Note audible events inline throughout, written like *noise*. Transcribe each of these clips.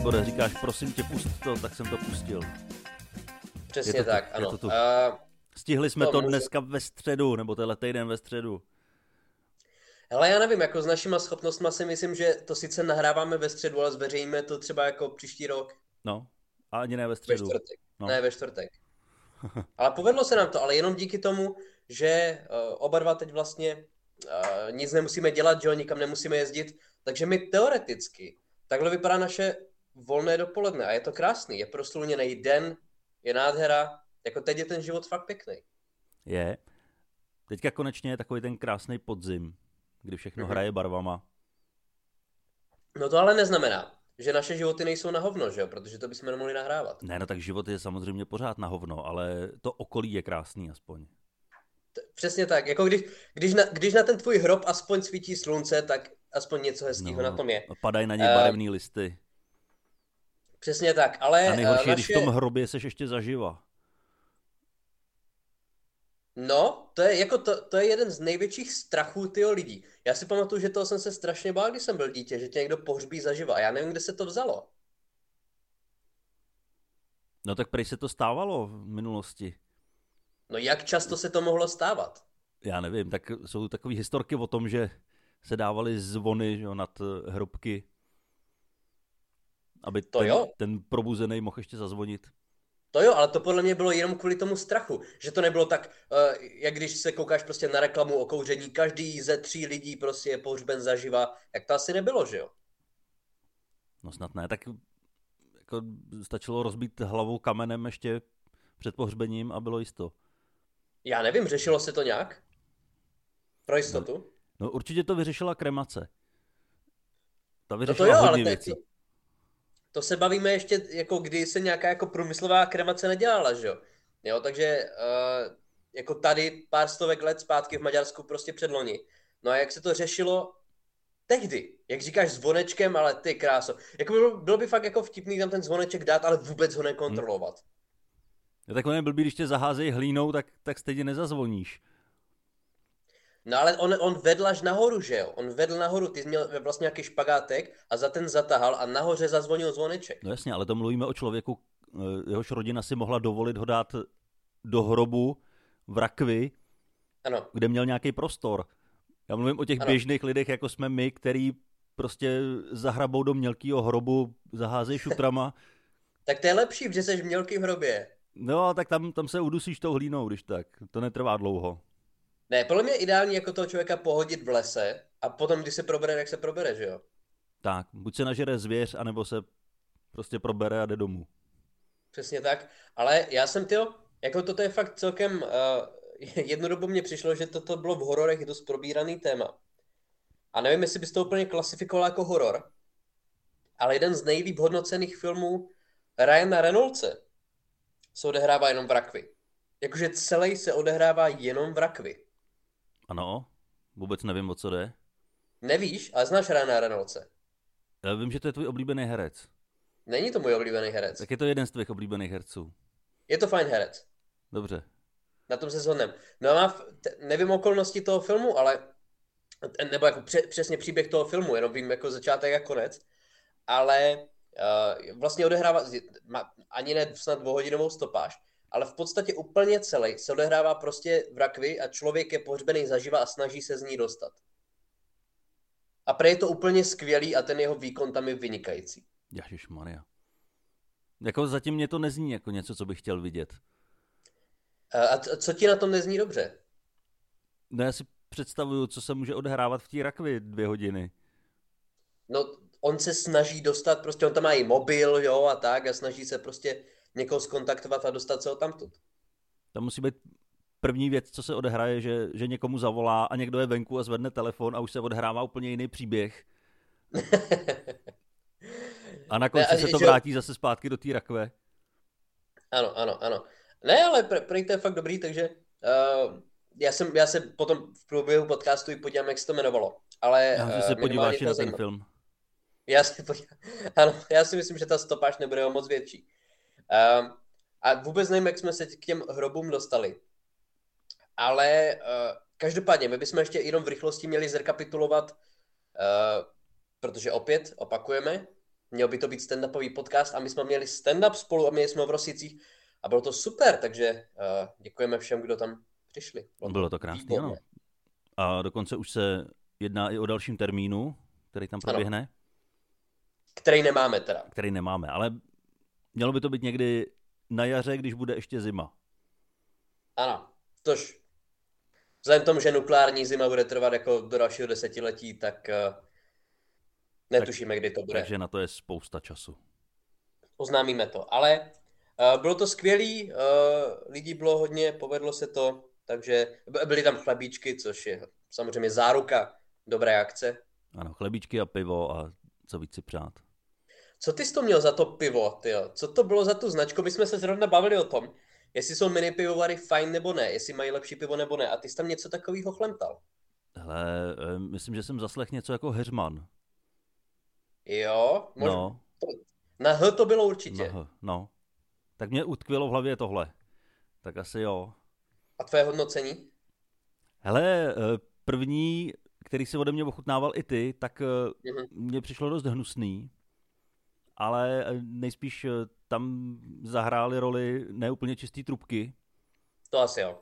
Libore, říkáš, prosím tě, pust to, tak jsem to pustil. Přesně Je to tu, tak, je ano. to tu. Uh, Stihli jsme To to, může- dneska ve středu, nebo tenhle týden ve středu. hele, já nevím, jako s našima schopnostma si myslím, že to sice nahráváme ve středu, ale zveřejníme to třeba jako příští rok No, a ani ne ve ve středu. čtvrtek. No. Ne, ve čtvrtek. *laughs* Ale povedlo se nám to, ale jenom díky tomu, že uh, oba dva teď vlastně uh, nic nemusíme dělat, že jo, nikam nemusíme jezdit, takže my teoreticky, takhle vypadá naše volné dopoledne a je to krásný, je proslulněný den, je nádhera, jako teď je ten život fakt pěkný. Je. Teďka konečně je takový ten krásný podzim, kdy všechno Mhm. hraje barvama. No to ale neznamená, že naše životy nejsou na hovno, že jo, protože to bychom nemohli nahrávat. Ne, no tak život je samozřejmě pořád na hovno, ale to okolí je krásný aspoň. T- Přesně tak, jako když, když, na, když na ten tvůj hrob aspoň svítí slunce, tak aspoň něco hezkého na tom je. Padají na ně Eh, barevné listy. Přesně tak, ale A nejhorší eh, je, když v tom hrobě seš ještě zaživa. No, to je, jako to, to je jeden z největších strachů tyho lidí. Já si pamatuju, že toho jsem se strašně bál, když jsem byl dítě, že tě někdo pohřbí zaživa. A já nevím, kde se to vzalo. No tak prej se to stávalo v minulosti. No jak často se to mohlo stávat? Já nevím, tak jsou takové historky o tom, že se dávaly zvony že jo, nad eh, hrobky, aby To ten, jo. ten probuzený mohl ještě zazvonit. To jo, ale to podle mě bylo jenom kvůli tomu strachu. Že to nebylo tak, uh, jak když se koukáš prostě na reklamu o kouření, každý ze tří lidí prostě je pohřben zaživa. Jak to asi nebylo, že jo? No snad ne, tak jako stačilo rozbít hlavou kamenem ještě před pohřbením a bylo jisto. Já nevím, řešilo se to nějak? Pro jistotu? No určitě to vyřešila kremace. Ta No vyřešila to jo, ale hodně to, věcí. to, to se bavíme ještě, jako kdy se nějaká jako průmyslová kremace nedělala, že jo? Jo, takže uh, jako tady pár stovek let zpátky v Maďarsku prostě předloni. No a jak se to řešilo tehdy? Jak říkáš zvonečkem, ale ty kráso. Jako bylo, bylo by fakt jako vtipný tam ten zvoneček dát, ale vůbec ho nekontrolovat. Je takové blbý, když tě zaházejí hlínou, tak, tak stejně nezazvoníš. No ale on, on vedl až nahoru, že jo? On vedl nahoru, ty jsi měl vlastně nějaký špagátek a za ten zatahal a nahoře zazvonil zvoneček. No jasně, ale to mluvíme o člověku, eh, jehož rodina si mohla dovolit ho dát do hrobu v rakvi, Ano. kde měl nějaký prostor. Já mluvím o těch Ano. běžných lidech, jako jsme my, který prostě zahrabou do mělkého hrobu, zaházejí *laughs* šutrama. Tak to je lepší, že jsi v mělkým hrobě. No, tak tam, tam se udusíš tou hlínou, když tak. To netrvá dlouho. Ne, podle mě je ideální jako toho člověka pohodit v lese a potom, když se probere, jak se probere, že jo? Tak, buď se nažere zvěř, anebo se prostě probere a jde domů. Přesně tak. Ale já jsem, tyjo, jako toto je fakt celkem, *laughs* uh, jednu dobu mně přišlo, že toto bylo v hororech dost probíraný téma. A nevím, jestli bys to úplně klasifikoval jako horor, ale jeden z nejlíp hodnocených filmů Ryana Reynoldse se odehrává jenom v rakvi. Jakože celý se odehrává jenom v rakvi. Ano, vůbec nevím, o co jde. Nevíš, ale znáš Ryana Reynoldse. Já vím, že to je tvůj oblíbený herec. Není to můj oblíbený herec. Tak je to jeden z tvých oblíbených herců. Je to fajn herec. Dobře. Na tom se shodneme. No a má, v- nevím okolnosti toho filmu, ale, nebo jako pře, přesně příběh toho filmu, jenom vím jako začátek a konec, ale uh, vlastně odehrává, má, ani ne snad dvouhodinovou stopáž, ale v podstatě úplně celý se odehrává prostě v rakvi a člověk je pohřbený zaživa a snaží se z ní dostat. A prej je to úplně skvělý a ten jeho výkon tam je vynikající. Maria. Jako zatím mě to nezní jako něco, co bych chtěl vidět. A co ti na tom nezní dobře? No já si představuju, co se může odehrávat v té rakvi dvě hodiny. No, on se snaží dostat, prostě on tam má i mobil, jo, a tak, a snaží se prostě někoho skontaktovat a dostat se ho tamtud. Tam musí být první věc, co se odehraje, že, že někomu zavolá a někdo je venku a zvedne telefon a už se odehrává úplně jiný příběh. A na konci Ne, se to že- vrátí zase zpátky do té rakve. Ano, ano, ano. Ne, ale pr- prej to je fakt dobrý, takže uh, já, jsem, já se potom v průběhu podcastu i podívám, jak se to jmenovalo. Ale Já že eh, se podíváš to na ten zajímá. film. Já si podívám. *laughs* Ano, já si myslím, že ta stopáž nebude o moc větší. Um, a vůbec nevím, jak jsme se k těm hrobům dostali. Ale uh, každopádně, my bychom ještě jenom v rychlosti měli zrekapitulovat, uh, protože opět opakujeme, měl by to být stand-upový podcast a my jsme měli stand-up spolu a měli jsme v Rosicích a bylo to super, takže uh, děkujeme všem, kdo tam přišli. Bylo, bylo to krásné, ano. A dokonce už se jedná i o dalším termínu, který tam proběhne. Ano. Který nemáme teda. Který nemáme, ale mělo by to být někdy na jaře, když bude ještě zima. Ano, tož vzhledem k tomu, že nukleární zima bude trvat jako do dalšího desetiletí, tak uh, netušíme, tak, kdy to bude. Takže na to je spousta času. Oznámíme to, ale uh, bylo to skvělý, uh, lidí bylo hodně, povedlo se to, takže byly tam chlebíčky, což je samozřejmě záruka dobré akce. Ano, chlebíčky a pivo a co víc si přát. Co ty jsi to měl za to pivo, tyjo? Co to bylo za tu značku? My jsme se zrovna bavili o tom, jestli jsou mini pivovary fajn nebo ne, jestli mají lepší pivo nebo ne. A ty jsi tam něco takového chlemtal. Hele, myslím, že jsem zaslech něco jako Heřman. Jo? Možná. No. Na H to bylo určitě. Na H, no. Tak mě utkvělo v hlavě tohle. Tak asi jo. A tvoje hodnocení? Hele, eh, první, který si ode mě ochutnával i ty, tak mm-hmm. mně přišlo dost hnusný ale eh, nejspíš eh, tam zahrály roli neúplně čistý trubky. To asi jo.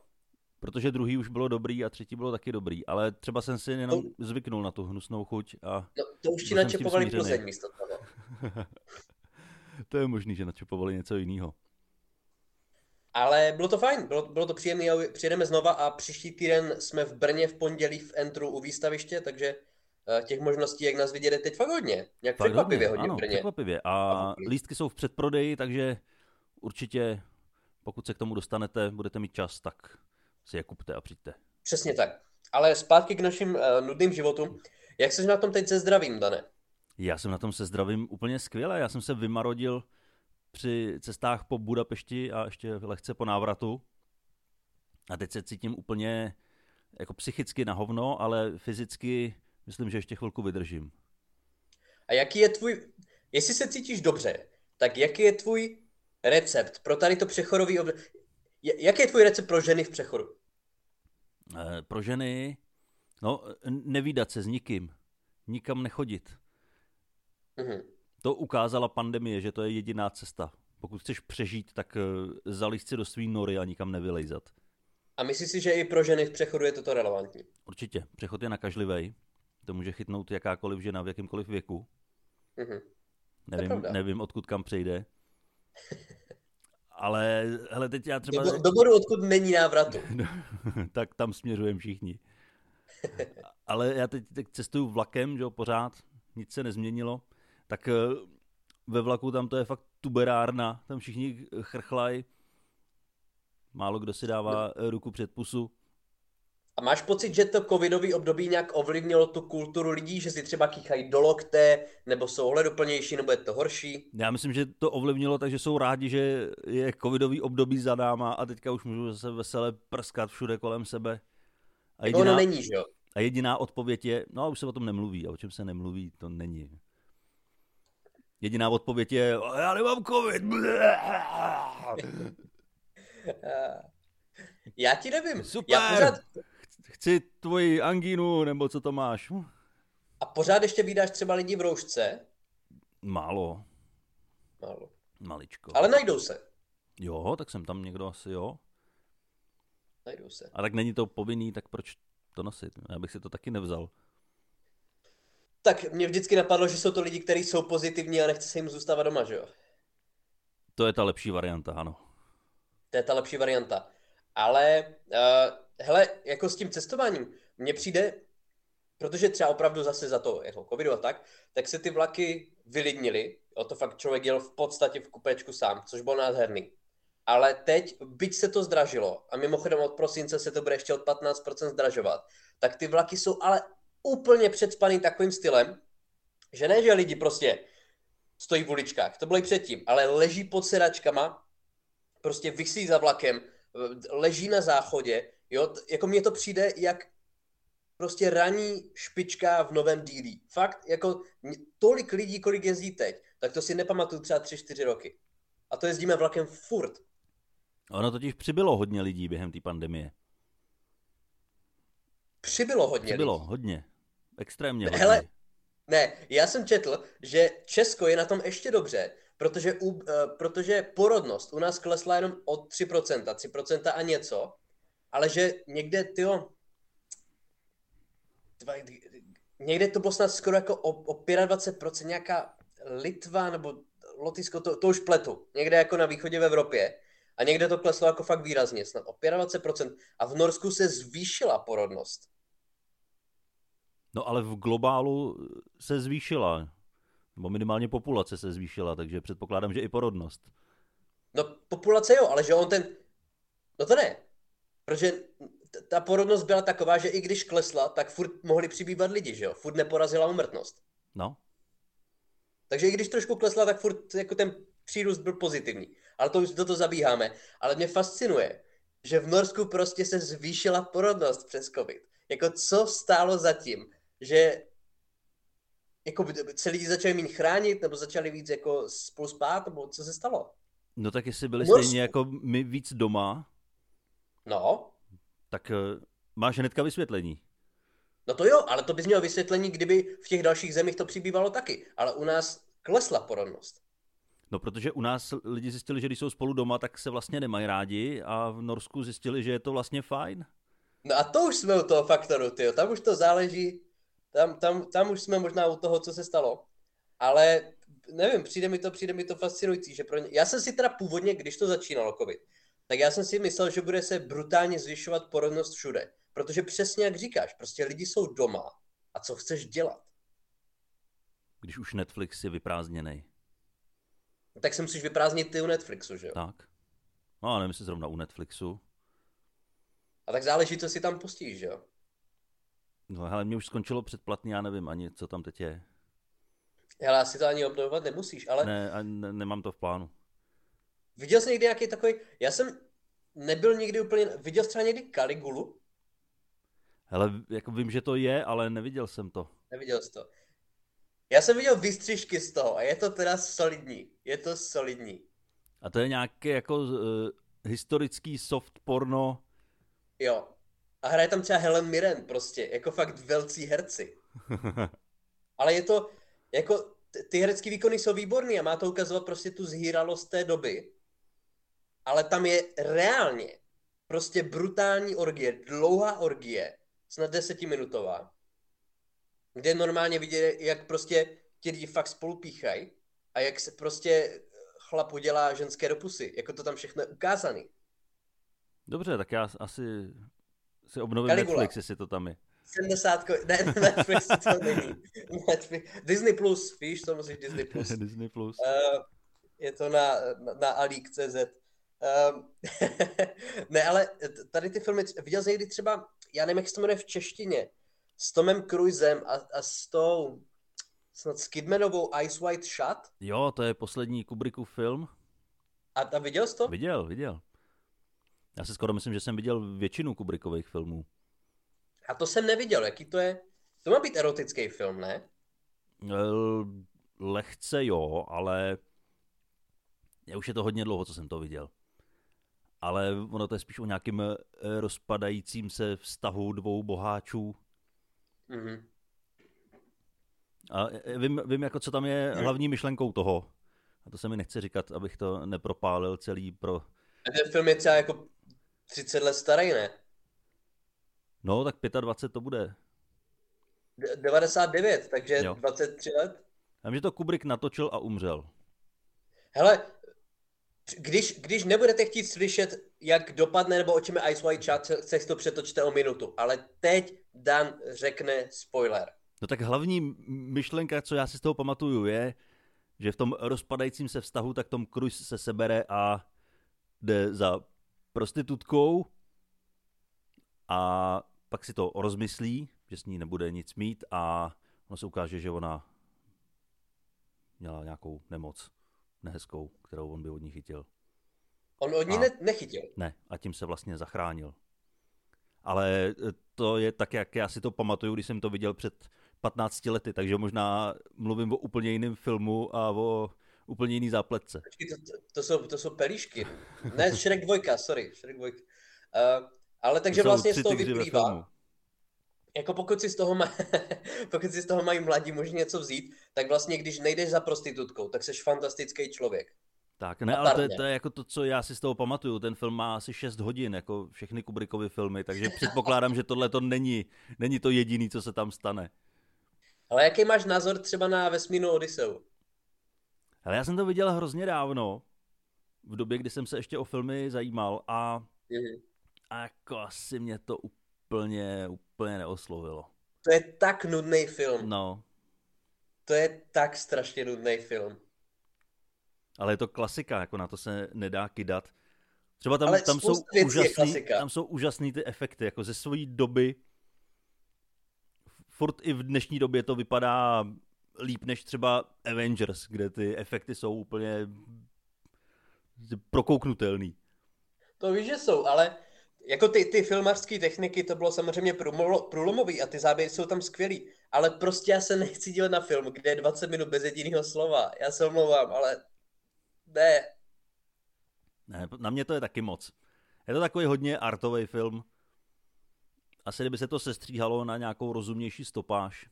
Protože druhý už bylo dobrý a třetí bylo taky dobrý, ale třeba jsem si jenom to... zvyknul na tu hnusnou chuť. A no, to už ti načepovali Plzeň místo toho. *laughs* to je možný, že načepovali něco jiného. Ale bylo to fajn, bylo, bylo to příjemné přijedeme znova a příští týden jsme v Brně v pondělí v Entru u výstaviště, takže těch možností, jak nás vidět, je teď fakt hodně. Jak fakt překvapivě hodně, hodně ano, Brně. překvapivě. A lístky jsou v předprodeji, takže určitě, pokud se k tomu dostanete, budete mít čas, tak si je kupte a přijďte. Přesně tak. Ale zpátky k našim uh, nudným životům. Jak jsi na tom teď se zdravím, Dane? Já jsem na tom se zdravím úplně skvěle. Já jsem se vymarodil při cestách po Budapešti a ještě lehce po návratu. A teď se cítím úplně jako psychicky na hovno, ale fyzicky myslím, že ještě chvilku vydržím. A jaký je tvůj, jestli se cítíš dobře, tak jaký je tvůj recept pro tady to přechodový období? Jaký je tvůj recept pro ženy v přechodu? E, pro ženy, no, nevídat se s nikým, nikam nechodit. Mm-hmm. To ukázala pandemie, že to je jediná cesta. Pokud chceš přežít, tak e, zalíst si do svý nory a nikam nevylejzat. A myslíš si, že i pro ženy v přechodu je toto relevantní? Určitě. Přechod je nakažlivý to může chytnout jakákoliv žena v jakýmkoliv věku. Mm-hmm. Nevím, nevím, odkud kam přejde. Ale hele, teď já třeba... Do, do bodu, odkud není návratu. *laughs* tak tam směřujeme všichni. Ale já teď, teď cestuju vlakem, že jo, pořád, nic se nezměnilo. Tak eh, ve vlaku tam to je fakt tuberárna, tam všichni chrchlají. Málo kdo si dává no. ruku před pusu. A máš pocit, že to covidový období nějak ovlivnilo tu kulturu lidí, že si třeba kýchají do lokte, nebo jsou hleduplnější, nebo je to horší? Já myslím, že to ovlivnilo, takže jsou rádi, že je covidový období za náma a teďka už můžu zase vesele prskat všude kolem sebe. A jediná, ono není, že jo? A jediná odpověď je, no a už se o tom nemluví. A o čem se nemluví, to není. Jediná odpověď je, já nemám covid. *laughs* Já ti nevím. Super. Já pořád, chci tvoji angínu, nebo co to máš. A pořád ještě vydáš třeba lidi v roušce? Málo. Málo. Maličko. Ale najdou se. Jo, tak jsem tam někdo asi, jo. Najdou se. A tak není to povinný, tak proč to nosit? Já bych si to taky nevzal. Tak mě vždycky napadlo, že jsou to lidi, kteří jsou pozitivní a nechce se jim zůstávat doma, že jo? To je ta lepší varianta, ano. To je ta lepší varianta. Ale uh, hele, jako s tím cestováním, mně přijde, protože třeba opravdu zase za to jako covidu a tak, tak se ty vlaky vylidnily, o to fakt člověk jel v podstatě v kupečku sám, což bylo nádherný. Ale teď, byť se to zdražilo, a mimochodem od prosince se to bude ještě od 15% zdražovat, tak ty vlaky jsou ale úplně předspaný takovým stylem, že ne, že lidi prostě stojí v uličkách, to bylo i předtím, ale leží pod sedačkama, prostě vysí za vlakem, leží na záchodě, Jo, jako mně to přijde jak prostě raní špička v novém dílí. Fakt, jako tolik lidí, kolik jezdí teď, tak to si nepamatuju třeba 3-4 roky. A to jezdíme vlakem furt. Ono totiž přibylo hodně lidí během té pandemie. Přibylo hodně Přibylo lidí. hodně. Extrémně hodně. Hele, Ne, já jsem četl, že Česko je na tom ještě dobře, protože, u, uh, protože porodnost u nás klesla jenom o 3%, 3% a něco, ale že někde, tyjo, dva, někde to bylo snad skoro jako o, o 25%, nějaká Litva nebo Lotyšsko, to, to už pletu, někde jako na východě v Evropě. A někde to kleslo jako fakt výrazně, snad o 25%. A v Norsku se zvýšila porodnost. No ale v globálu se zvýšila, nebo minimálně populace se zvýšila, takže předpokládám, že i porodnost. No populace jo, ale že on ten... No to ne. Protože ta porodnost byla taková, že i když klesla, tak furt mohli přibývat lidi, že jo? Furt neporazila umrtnost. No. Takže i když trošku klesla, tak furt jako ten přírůst byl pozitivní. Ale to už do toho zabíháme. Ale mě fascinuje, že v Norsku prostě se zvýšila porodnost přes COVID. Jako co stálo zatím, že jako se lidi začali méně chránit, nebo začali víc jako spolu spát, nebo co se stalo? No tak jestli byli stejně jako my víc doma, no. tak uh, máš hnedka vysvětlení. No to jo, ale to bys měl vysvětlení, kdyby v těch dalších zemích to přibývalo taky. Ale u nás klesla porodnost. No, protože u nás lidi zjistili, že když jsou spolu doma, tak se vlastně nemají rádi a v Norsku zjistili, že je to vlastně fajn. No a to už jsme u toho faktoru, tyjo. Tam už to záleží, tam, tam, tam už jsme možná u toho, co se stalo. Ale nevím, přijde mi to, přijde mi to fascinující, že pro ně... Já jsem si teda původně, když to začínalo COVID, tak já jsem si myslel, že bude se brutálně zvyšovat porodnost všude. Protože přesně jak říkáš, prostě lidi jsou doma a co chceš dělat? Když už Netflix je vyprázdněný. Tak se musíš vyprázdnit ty u Netflixu, že jo? Tak. No a nevím, jestli zrovna u Netflixu. A tak záleží, co si tam pustíš, že jo? No hele, mě už skončilo předplatný, já nevím ani, co tam teď je. Hele, asi to ani obnovovat nemusíš, ale... Ne, a ne, nemám to v plánu. Viděl jsi někdy nějaký takový... Já jsem nebyl nikdy úplně... Viděl jsi třeba někdy Caligulu? Hele, jako vím, že to je, ale neviděl jsem to. Neviděl jsi to. Já jsem viděl výstřižky z toho a je to teda solidní. Je to solidní. A to je nějaký jako uh, historický soft porno. Jo. A hraje tam třeba Helen Mirren prostě, jako fakt velcí herci. *laughs* Ale je to, jako ty herecké výkony jsou výborný a má to ukazovat prostě tu zhýralost té doby. Ale tam je reálně prostě brutální orgie, dlouhá orgie, snad desetiminutová, kde normálně vidět, jak prostě ti lidi fakt spolu píchají a jak se prostě chlap udělá ženské dopusy. Jako to tam všechno je ukázaný. Dobře, tak já asi si obnovím Caligula. Netflix, jestli to tam je. 70, ne, *laughs* Netflix to není. Netflix. Disney Plus, víš, to musíš Disney Plus. *laughs* Disney Plus. Uh, je to na, na, na Alík.cz. Um, ne, ale tady ty filmy, viděl jsi někdy třeba, já nevím, jak se to jmenuje v češtině, s Tomem Cruisem a, a s tou snad s Kidmanovou Ice White Shot. Jo, to je poslední Kubrickův film. A, a viděl jsi to? Viděl, viděl. Já si skoro myslím, že jsem viděl většinu Kubrickových filmů. A to jsem neviděl, jaký to je? To má být erotický film, ne? Lehce jo, ale já už je to hodně dlouho, co jsem to viděl. Ale ono to je spíš o nějakým eh, rozpadajícím se vztahu dvou boháčů. Mm-hmm. A eh, vím, vím, jako co tam je hlavní myšlenkou toho. A to se mi nechce říkat, abych to nepropálil celý pro... A ten film je třeba jako 30 let starý, ne? No, tak 25 to bude. 99, takže jo. 23 let. Já že to Kubrick natočil a umřel. Hele, když, když nebudete chtít slyšet, jak dopadne nebo o čem je Ice White Chat, se to přetočte o minutu. Ale teď Dan řekne spoiler. No tak hlavní myšlenka, co já si z toho pamatuju, je, že v tom rozpadajícím se vztahu, tak Tom Cruise se sebere a jde za prostitutkou a pak si to rozmyslí, že s ní nebude nic mít a ono se ukáže, že ona měla nějakou nemoc nehezkou, kterou on by od ní chytil. On od ní a... ne- nechytil? Ne, a tím se vlastně zachránil. Ale to je tak, jak já si to pamatuju, když jsem to viděl před 15 lety, takže možná mluvím o úplně jiném filmu a o úplně jiný zápletce. To, to, to, jsou, to jsou pelíšky. Ne, Shrek 2, sorry, Shrek 2. Uh, ale takže vlastně z toho vyplývá, jako pokud si z toho, má, *laughs* pokud si z toho mají mladí možná něco vzít, tak vlastně když nejdeš za prostitutkou, tak jsi fantastický člověk. Tak, ne, ale to je, to je jako to, co já si z toho pamatuju. Ten film má asi 6 hodin, jako všechny Kubrickovy filmy, takže *laughs* předpokládám, že tohle to není, není to jediný, co se tam stane. Ale jaký máš názor třeba na vesmírnou Odiseu? Ale já jsem to viděl hrozně dávno, v době, kdy jsem se ještě o filmy zajímal a, mm-hmm. a jako asi mě to úplně, úplně neoslovilo. To je tak nudný film. No. To je tak strašně nudný film. Ale je to klasika, jako na to se nedá kydat. Třeba tam, tam, jsou, úžasný, tam jsou úžasný ty efekty, jako ze své doby. Furt i v dnešní době to vypadá líp než třeba Avengers, kde ty efekty jsou úplně prokouknutelný. To víš, že jsou, ale jako ty, ty filmařské techniky, to bylo samozřejmě průlomový a ty záběry jsou tam skvělý, ale prostě já se nechci dívat na film, kde je 20 minut bez jediného slova. Já se omlouvám, ale ne. Ne, na mě to je taky moc. Je to takový hodně artový film. Asi kdyby se to sestříhalo na nějakou rozumnější stopáž,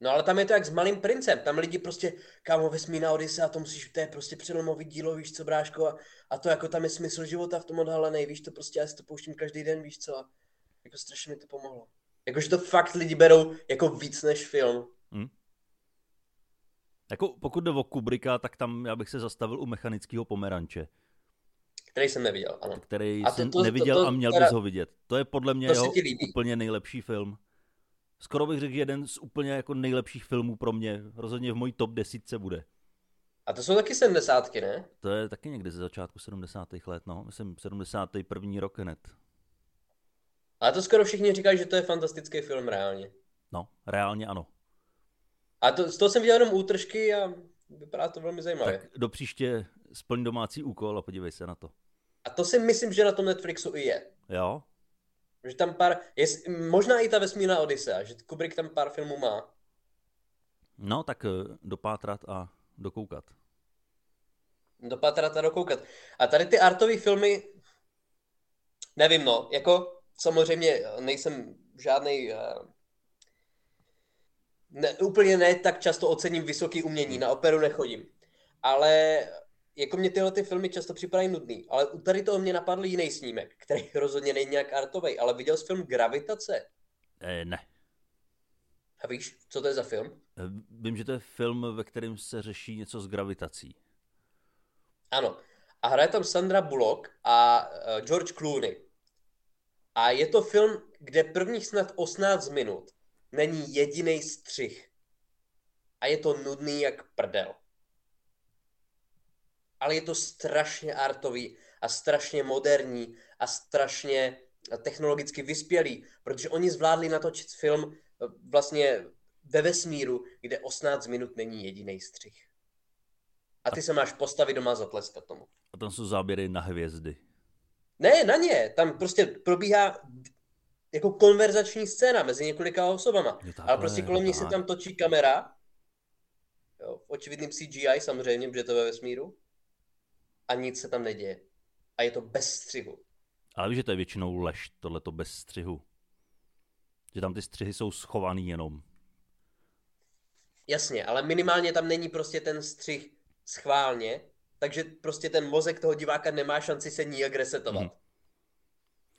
No ale tam je to jak s malým princem, tam lidi prostě, kámo, vesmírná Odyse a to musíš, to je prostě přelomový dílo, víš co, bráško, a, a to jako tam je smysl života v tom odhalený, víš to prostě, já si to pouštím každý den, víš co, a jako strašně mi to pomohlo. Jakože to fakt lidi berou jako víc než film. Hmm. Jako pokud jde o Kubricka, tak tam já bych se zastavil u mechanického pomeranče. Který jsem neviděl, ano. Který a to, jsem to, neviděl to, to, a měl teda, bys ho vidět. To je podle mě jeho úplně nejlepší film skoro bych řekl, že jeden z úplně jako nejlepších filmů pro mě. Rozhodně v mojí top desítce bude. A to jsou taky sedmdesátky, ne? To je taky někdy ze začátku 70. let, no. Myslím 71. rok hned. A to skoro všichni říkají, že to je fantastický film reálně. No, reálně ano. A to, z toho jsem viděl jenom útržky a vypadá to velmi zajímavě. Tak do příště splň domácí úkol a podívej se na to. A to si myslím, že na tom Netflixu i je. Jo? Že tam pár, je, možná i ta vesmírná Odyssea, že Kubrick tam pár filmů má. No, tak eh, dopátrat a dokoukat. Dopátrat a dokoukat. A tady ty artové filmy, nevím no, jako samozřejmě nejsem žádný uh, ne, úplně ne tak často ocením vysoký umění, na operu nechodím. Ale jako mě tyhle ty filmy často připadají nudný, ale u tady toho mě napadl jiný snímek, který *laughs* rozhodně není nějak artový, ale viděl jsi film Gravitace? E, ne. A víš, co to je za film? Eh, vím, že to je film, ve kterém se řeší něco s gravitací. Ano. A hraje tam Sandra Bullock a uh, George Clooney. A je to film, kde prvních snad 18 minut není jediný střih. A je to nudný jak prdel ale je to strašně artový a strašně moderní a strašně technologicky vyspělý, protože oni zvládli natočit film eh, vlastně ve vesmíru, kde 18 minut není jediný střih. A ty se máš postavit doma zatleskat tomu. A tam jsou záběry na hvězdy. Ne, na ně. Tam prostě probíhá jako konverzační scéna mezi několika osobama. Takhle, Ale prostě kolem nich se tam točí kamera. Jo, v očividným CGI samozřejmě, protože to ve vesmíru a nic se tam neděje. A je to bez střihu. Ale víš, že to je většinou lež, tohleto bez střihu. Že tam ty střihy jsou schovaný jenom. Jasně, ale minimálně tam není prostě ten střih schválně, takže prostě ten mozek toho diváka nemá šanci se nijak resetovat. Hmm.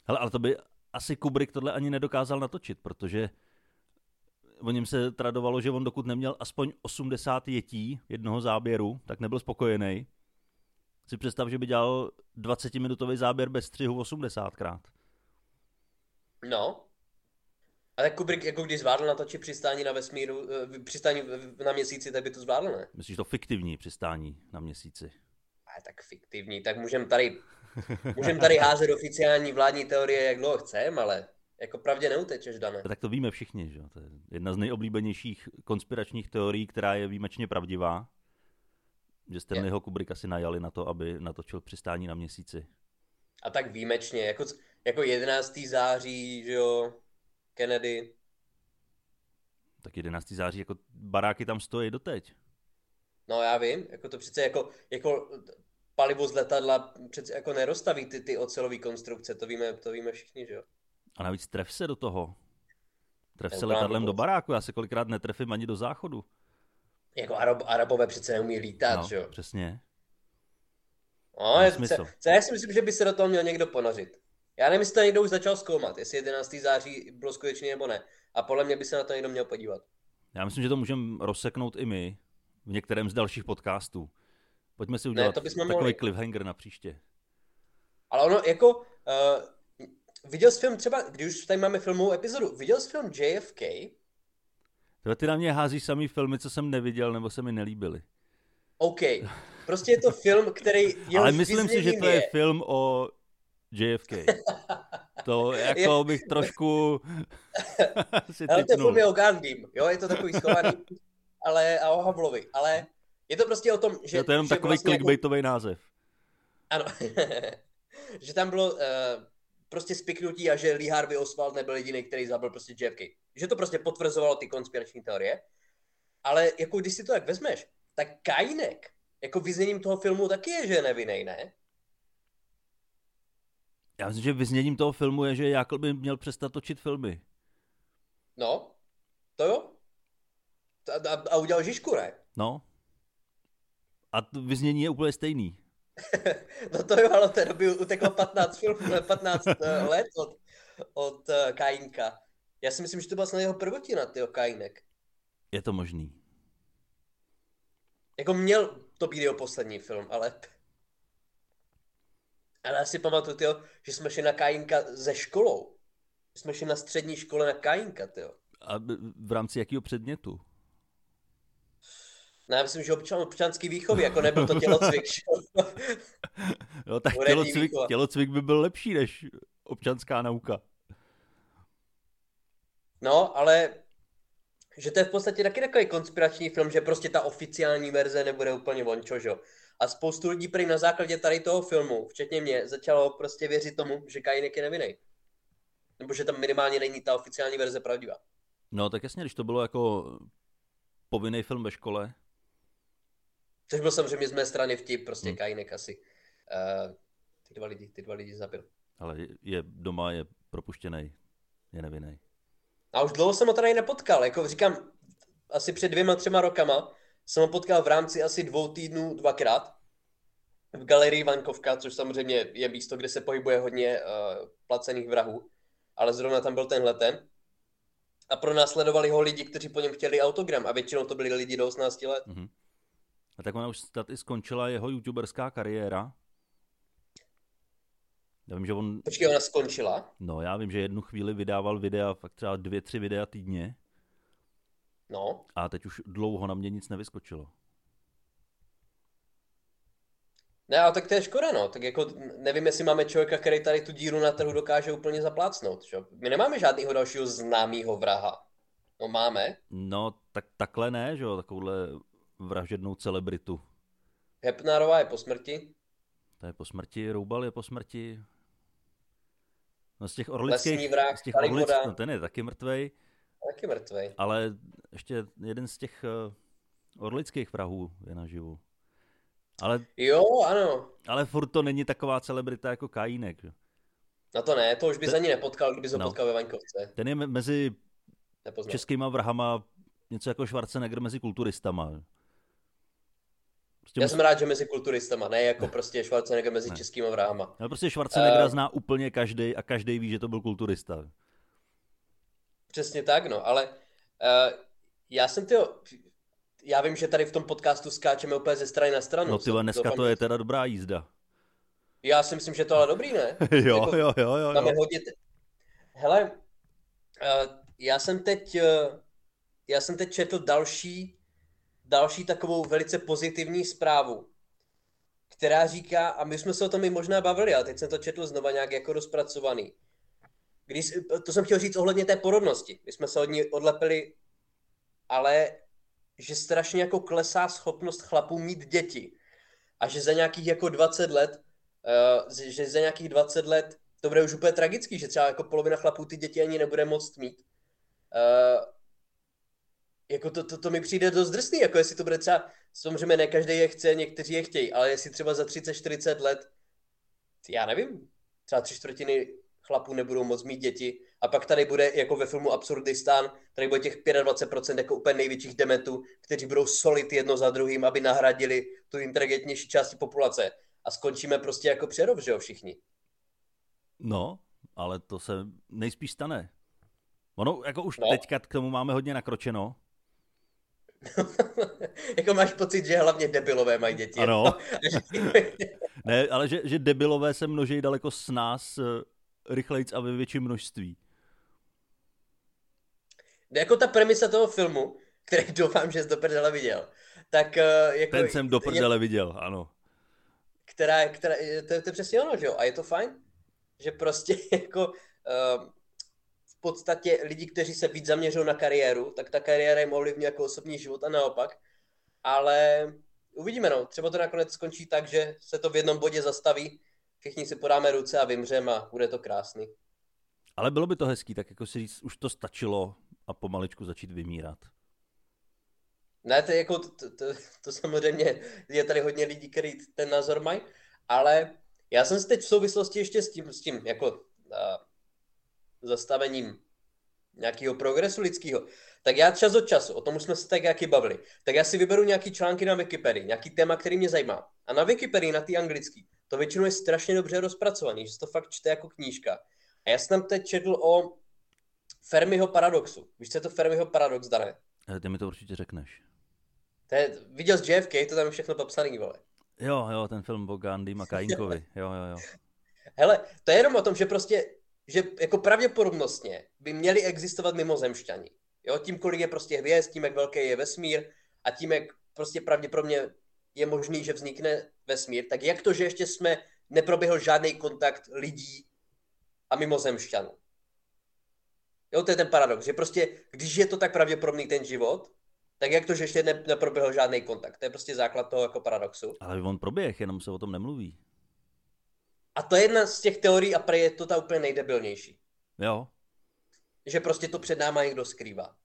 Hele, ale to by asi Kubrick tohle ani nedokázal natočit, protože o něm se tradovalo, že on dokud neměl aspoň 80 jetí jednoho záběru, tak nebyl spokojený si představ, že by dělal 20-minutový záběr bez střihu 80krát. No. A tak Kubrick, jako když zvládl natočit přistání na vesmíru, eh, přistání na měsíci, tak by to zvládl, ne? Myslíš to fiktivní přistání na měsíci? A tak fiktivní, tak můžeme tady, *laughs* můžem tady házet oficiální vládní teorie, jak dlouho chcem, ale jako pravdě neutečeš, Dane. Tak to víme všichni, že To je jedna z nejoblíbenějších konspiračních teorií, která je výjimečně pravdivá že Stanleyho Kubricka si najali na to, aby natočil přistání na měsíci. A tak výjimečně, jako, jako 11. září, že jo, Kennedy. Tak 11. září, jako baráky tam stojí doteď. No já vím, jako to přece jako, jako palivo z letadla přece jako nerozstaví ty, ty ocelové konstrukce, to víme, to víme všichni, že jo. A navíc tref se do toho. Tref se letadlem do baráku, já se kolikrát netrefím ani do záchodu. Jako Arab, Arabové přece neumí lítat, No, že jo? přesně. No, je, smysl. co, co já si myslím, že by se do toho měl někdo ponořit. Já nevím, jestli to někdo už začal zkoumat, jestli 11. září bylo skutečně nebo ne. A podle mě by se na to někdo měl podívat. Já myslím, že to můžeme rozseknout i my v některém z dalších podcastů. Pojďme si udělat to bychom takový mohli. cliffhanger na příště. Ale ono jako, uh, viděl jsi film třeba, když už tady máme filmovou epizodu, viděl jsi film JFK? Tohle ty na mě hází samý filmy, co jsem neviděl nebo se mi nelíbily. OK. Prostě je to film, který... Ale myslím si, že to je film o JFK. *laughs* To jako bych trošku *laughs* si Ale to je film je o Gandhim, jo, je to takový schovaný, ale a o Havlovi, ale je to prostě o tom, že... Je to jenom že takový vlastně jako- clickbaitový název. Ano. *laughs* že tam bylo uh, prostě spiknutí a že Lee Harvey Oswald nebyl jediný, který zabil prostě JFK. Že to prostě potvrzovalo ty konspirační teorie. Ale jako když si to tak vezmeš, tak Kainek, jako vyzněním toho filmu taky je, že je nevinnej, ne? Já myslím, že vyzněním toho filmu je, že Jákl by měl přestat točit filmy. No, to jo. A, a, a udělal Žižku, ne? No. A to vyznění je úplně stejný. *laughs* No to jo, ale té doby uteklo 15, film, 15 eh, let od, od uh, Kajinka. Já si myslím, že to byla snad jeho prvotina, tyjo, Kajinek. Je to možný. Jako měl to být jeho poslední film, ale... Ale já si pamatuju, tyjo, že jsme šli na Kajinka ze školou. Jsme šli na střední škole na Kajinka, tyjo. A v rámci jakého předmětu? No já myslím, že občan, občanský výchovy, jako nebyl to tělocvik. Jo, *laughs* tak tělocvik, tělocvik by byl lepší než občanská nauka. No, ale že to je v podstatě taky takový konspirační film, že prostě ta oficiální verze nebude úplně vončo, že. A spoustu lidí prý na základě tady toho filmu, včetně mě, začalo prostě věřit tomu, že Kajinek je nevinný. Nebo že tam minimálně není ta oficiální verze pravdivá. No tak jasně, když to bylo jako povinný film ve škole, Což byl samozřejmě z mé strany vtip, prostě Hmm. Kajinek asi. Uh, ty dva lidi, ty dva lidi zabil. ale je doma, je propuštěný, je nevinný. A už dlouho jsem ho tady nepotkal, jako říkám, asi před dvěma, třema rokama jsem ho potkal v rámci asi dvou týdnů dvakrát v galerii Vankovka, což samozřejmě je místo, kde se pohybuje hodně uh, placených vrahů, ale zrovna tam byl tenhle ten. A pro nás sledovali ho lidi, kteří po něm chtěli autogram a většinou to byli lidi do 18 let. Mhm. A tak ona už snad i skončila jeho youtuberská kariéra. Já vím, že on, Počkej, ona skončila. no já vím, že jednu chvíli vydával videa, fakt třeba dvě, tři videa týdně No, a teď už dlouho na mě nic nevyskočilo. ne, ale tak to je škoda, no. Tak jako nevím, jestli máme člověka, který tady tu díru na trhu dokáže úplně zaplácnout. Čo? My nemáme žádného dalšího známého vraha. No máme. No, tak takhle ne, že jo, takovouhle vražednou celebritu. Hepnarová je po smrti. To je po smrti, Roubal je po smrti. No z těch orlických, Lesní vrah, z těch orlic, no ten je taky mrtvej, Taky mrtvej. ale ještě jeden z těch uh, orlických vrahů je naživu. Ale, Jo, ano. ale furt to není taková celebrita jako Kajínek. Že? Na to ne, to už bys Te- ani nepotkal, kdybys ho No. potkal ve Vaňkovce. Ten je me- mezi Nepoznal. českýma vrahama něco jako Schwarzenegger mezi kulturistama. Prostě Já mus- jsem rád, že mezi kulturistama, ne jako prostě Schwarzenegger mezi Ne. českýma vrahama. Ale prostě Schwarzeneggera Eh. zná úplně každý a každý ví, že to byl kulturista. Přesně tak, no, ale uh, já jsem tyjo, já vím, že tady v tom podcastu skáčeme úplně ze strany na stranu. No ty dneska Doufám, to je teda dobrá jízda. Já si myslím, že to je ale dobrý, ne? *laughs* jo, Jako- jo, jo, jo, Máme jo. hodně... Te... Hele, uh, já jsem teď, uh, já jsem teď četl další, další takovou velice pozitivní zprávu, která říká, a my jsme se o tom i možná bavili, ale teď jsem to četl znova nějak jako rozpracovaný. Když, to jsem chtěl říct ohledně té porodnosti. My jsme se od ní odlepili, ale že strašně jako klesá schopnost chlapů mít děti. A že za nějakých jako 20 let, uh, že za nějakých 20 let to bude už úplně tragický, že třeba jako polovina chlapů ty děti ani nebude moct mít. Uh, jako to, to, to mi přijde dost drsný, jako jestli to bude třeba, samozřejmě ne každý je chce, někteří je chtějí, ale jestli třeba za 30-40 let, já nevím, třeba tři čtvrtiny chlapů nebudou moc mít děti. A pak tady bude, jako ve filmu Absurdistán, tady bude těch 25% jako úplně největších demetů, kteří budou solit jedno za druhým, aby nahradili tu inteligentnější části populace. A skončíme prostě jako přerov, že jo, všichni. No, ale to se nejspíš stane. Ono, jako už no. teďka k tomu máme hodně nakročeno. *laughs* jako máš pocit, že hlavně debilové mají děti. Ano. *laughs* ne, ale že, že debilové se množí daleko s nás eh, rychlejc a ve větším množství. Jako ta premisa toho filmu, který *laughs* doufám, že jsi do prdele viděl, tak uh, jako... Ten jsem do prdele je, viděl, ano. Která, která, to, to je přesně ono, že jo? A je to fajn, že prostě jako uh, podstatě lidi, kteří se víc zaměřují na kariéru, tak ta kariéra jim ovlivní jako osobní život a naopak. Ale uvidíme, no. Třeba to nakonec skončí tak, že se to v jednom bodě zastaví, všichni si podáme ruce a vymřeme a bude to krásný. Ale bylo by to hezký, tak jako si říct, už to stačilo a pomaličku začít vymírat. Ne, to, je jako, to, to, to samozřejmě je tady hodně lidí, kteří ten názor mají, ale já jsem si teď v souvislosti ještě s tím, s tím jako uh, zastavením nějakého progresu lidského, tak já čas od času, o tom už jsme se tak jaký bavili, tak já si vyberu nějaký články na Wikipedii, nějaký téma, který mě zajímá. A na Wikipedii, na ty anglický, to většinou je strašně dobře rozpracovaný, že se to fakt čte jako knížka. A já jsem tam teď četl o Fermiho paradoxu. Víš, co je to Fermiho paradox, Dané? Eh, ty mi to určitě řekneš. To je, viděl z JFK, to tam je všechno popsaný, vole. Jo, jo, ten film o Gandhi a Kajinkovi. Jo, jo, jo. *laughs* Hele, to je jenom o tom, že prostě, že jako pravděpodobnostně by měli existovat mimozemšťani. Jo, tím, kolik je prostě hvězd, tím, jak velký je vesmír a tím, jak prostě pravděpodobně je možný, že vznikne vesmír, tak jak to, že ještě jsme neproběhl žádný kontakt lidí a mimozemšťanů? Jo, to je ten paradox, že prostě, když je to tak pravděpodobný ten život, tak jak to, že ještě ne, neproběhl žádný kontakt? To je prostě základ toho jako paradoxu. Ale on proběh, jenom se o tom nemluví. A to je jedna z těch teorií a prej je to ta úplně nejdebilnější. Jo. Že prostě to před náma někdo skrývá.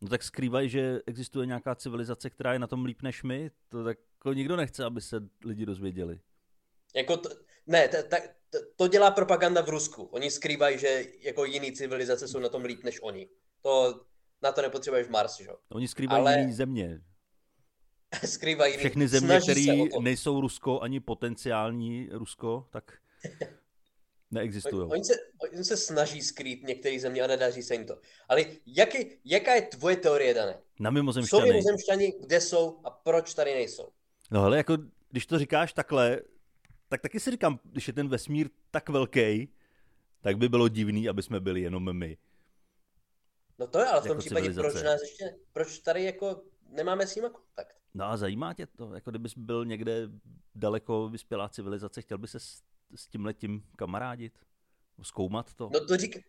No tak skrývají, že existuje nějaká civilizace, která je na tom líp než my. To tak jako nikdo nechce, aby se lidi dozvěděli. Jako to, ne, to, to, to dělá propaganda v Rusku. Oni skrývají, že jako jiný civilizace jsou na tom líp než oni. To na to nepotřebuješ Mars, že? Oni skrývají Ale... jiný země. *laughs* skrývají. Všechny země, které nejsou Rusko, ani potenciální Rusko, tak *laughs* neexistují. Oni, se, oni se snaží skrýt některé země a nedaří se jim to. Ale jaký, jaká je tvoje teorie, Dané? Na mimozemšťany. Jsou mimozemšťani, kde jsou a proč tady nejsou? No ale jako, když to říkáš takhle, tak taky si říkám, když je ten vesmír tak velký, tak by bylo divný, aby jsme byli jenom my. No to je, ale v tom jako případě proč nás ještě, proč tady jako nemáme s nimi kontakt? No a zajímá tě to, jako kdybys byl někde daleko vyspělá civilizace, chtěl by se s, s tím letím kamarádit? Zkoumat to? No to řík...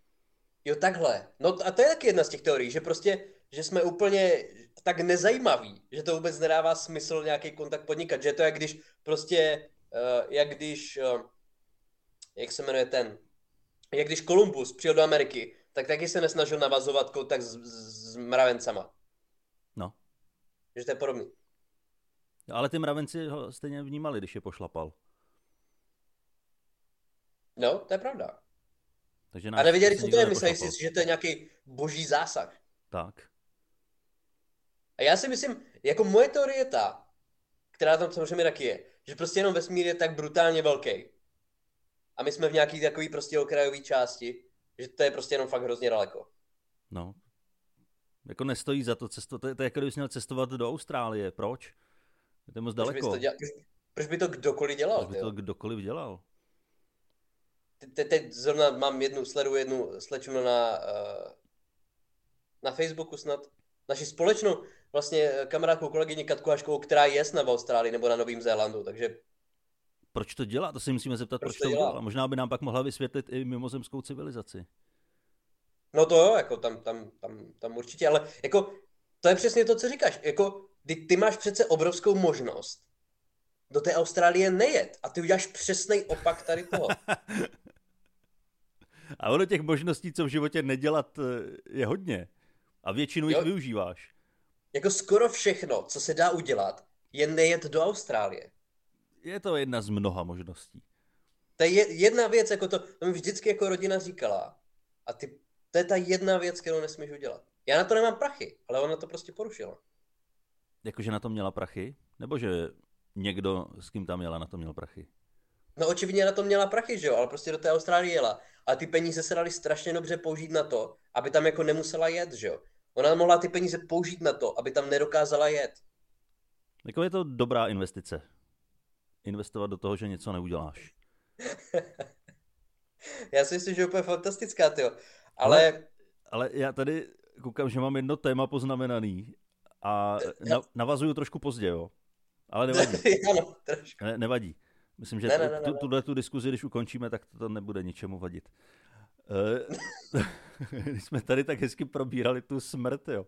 Jo, takhle. No a to je taky jedna z těch teorií, že prostě, že jsme úplně tak nezajímaví, že to vůbec nedává smysl nějaký kontakt podnikat, že to je když prostě, uh, jak když, uh, jak se jmenuje ten, jak když Kolumbus přijel do Ameriky, tak taky se nesnažil navazovat kontakt s, s mravencama. No. Že to je podobný. No, ale ty mravenci ho stejně vnímali, když je pošlapal. No, to je pravda. Takže a nevěděli, co to je, mysleli si, že to je nějaký boží zásah. Tak. A já si myslím, jako moje teorie je ta, která tam samozřejmě taky je, že prostě jenom vesmír je tak brutálně velký. A my jsme v nějaký takový prostě okrajové části, že to je prostě jenom fakt hrozně daleko. No. Jako nestojí za to cestovat, to je, to je jako kdybys měl cestovat do Austrálie, proč? Je to moc proč daleko. To děla, proč, by to kdokoliv dělal? Proč by to kdokoliv dělal? Te, teď zrovna mám jednu, sledu jednu slečnu na, uh, na Facebooku snad, naši společnou vlastně kamarádku kolegyni Katku Haškovou, která je na v Austrálii nebo na Novém Zélandu, takže proč to dělá? To si musíme zeptat, proč, proč to dělá. Možná by nám pak mohla vysvětlit i mimozemskou civilizaci. No to jo, jako tam, tam, tam, tam určitě, ale jako to je přesně to, co říkáš. Jako, ty, ty máš přece obrovskou možnost do té Austrálie nejet a ty uděláš přesný opak tady toho. *laughs* a ono těch možností, co v životě nedělat, eh, je hodně. A většinu jo. jich využíváš. Jako skoro všechno, co se dá udělat, je nejet do Austrálie je to jedna z mnoha možností. To je jedna věc, jako to, to mi vždycky jako rodina říkala. A ty, to je ta jedna věc, kterou nesmíš udělat. Já na to nemám prachy, ale ona to prostě porušila. Jakože na to měla prachy? Nebo že někdo, s kým tam jela, na to měl prachy? No očividně na to měla prachy, že jo, ale prostě do té Austrálie jela. A ty peníze se daly strašně dobře použít na to, aby tam jako nemusela jet, že jo. Ona mohla ty peníze použít na to, aby tam nedokázala jet. Jako je to dobrá investice. Investovat do toho, že něco neuděláš. *laughs* já si myslím, že je úplně fantastická, ty. Ale... ale... Ale já tady koukám, že mám jedno téma poznamenaný a na, navazuju trošku pozdě, jo. Ale nevadí. *laughs* ano, trošku. Ne, nevadí. Myslím, že ne, ne, ne, tu, tuhle tu diskuzi, když ukončíme, tak to nebude ničemu vadit. Eh, *laughs* když jsme tady tak hezky probírali tu smrt, jo.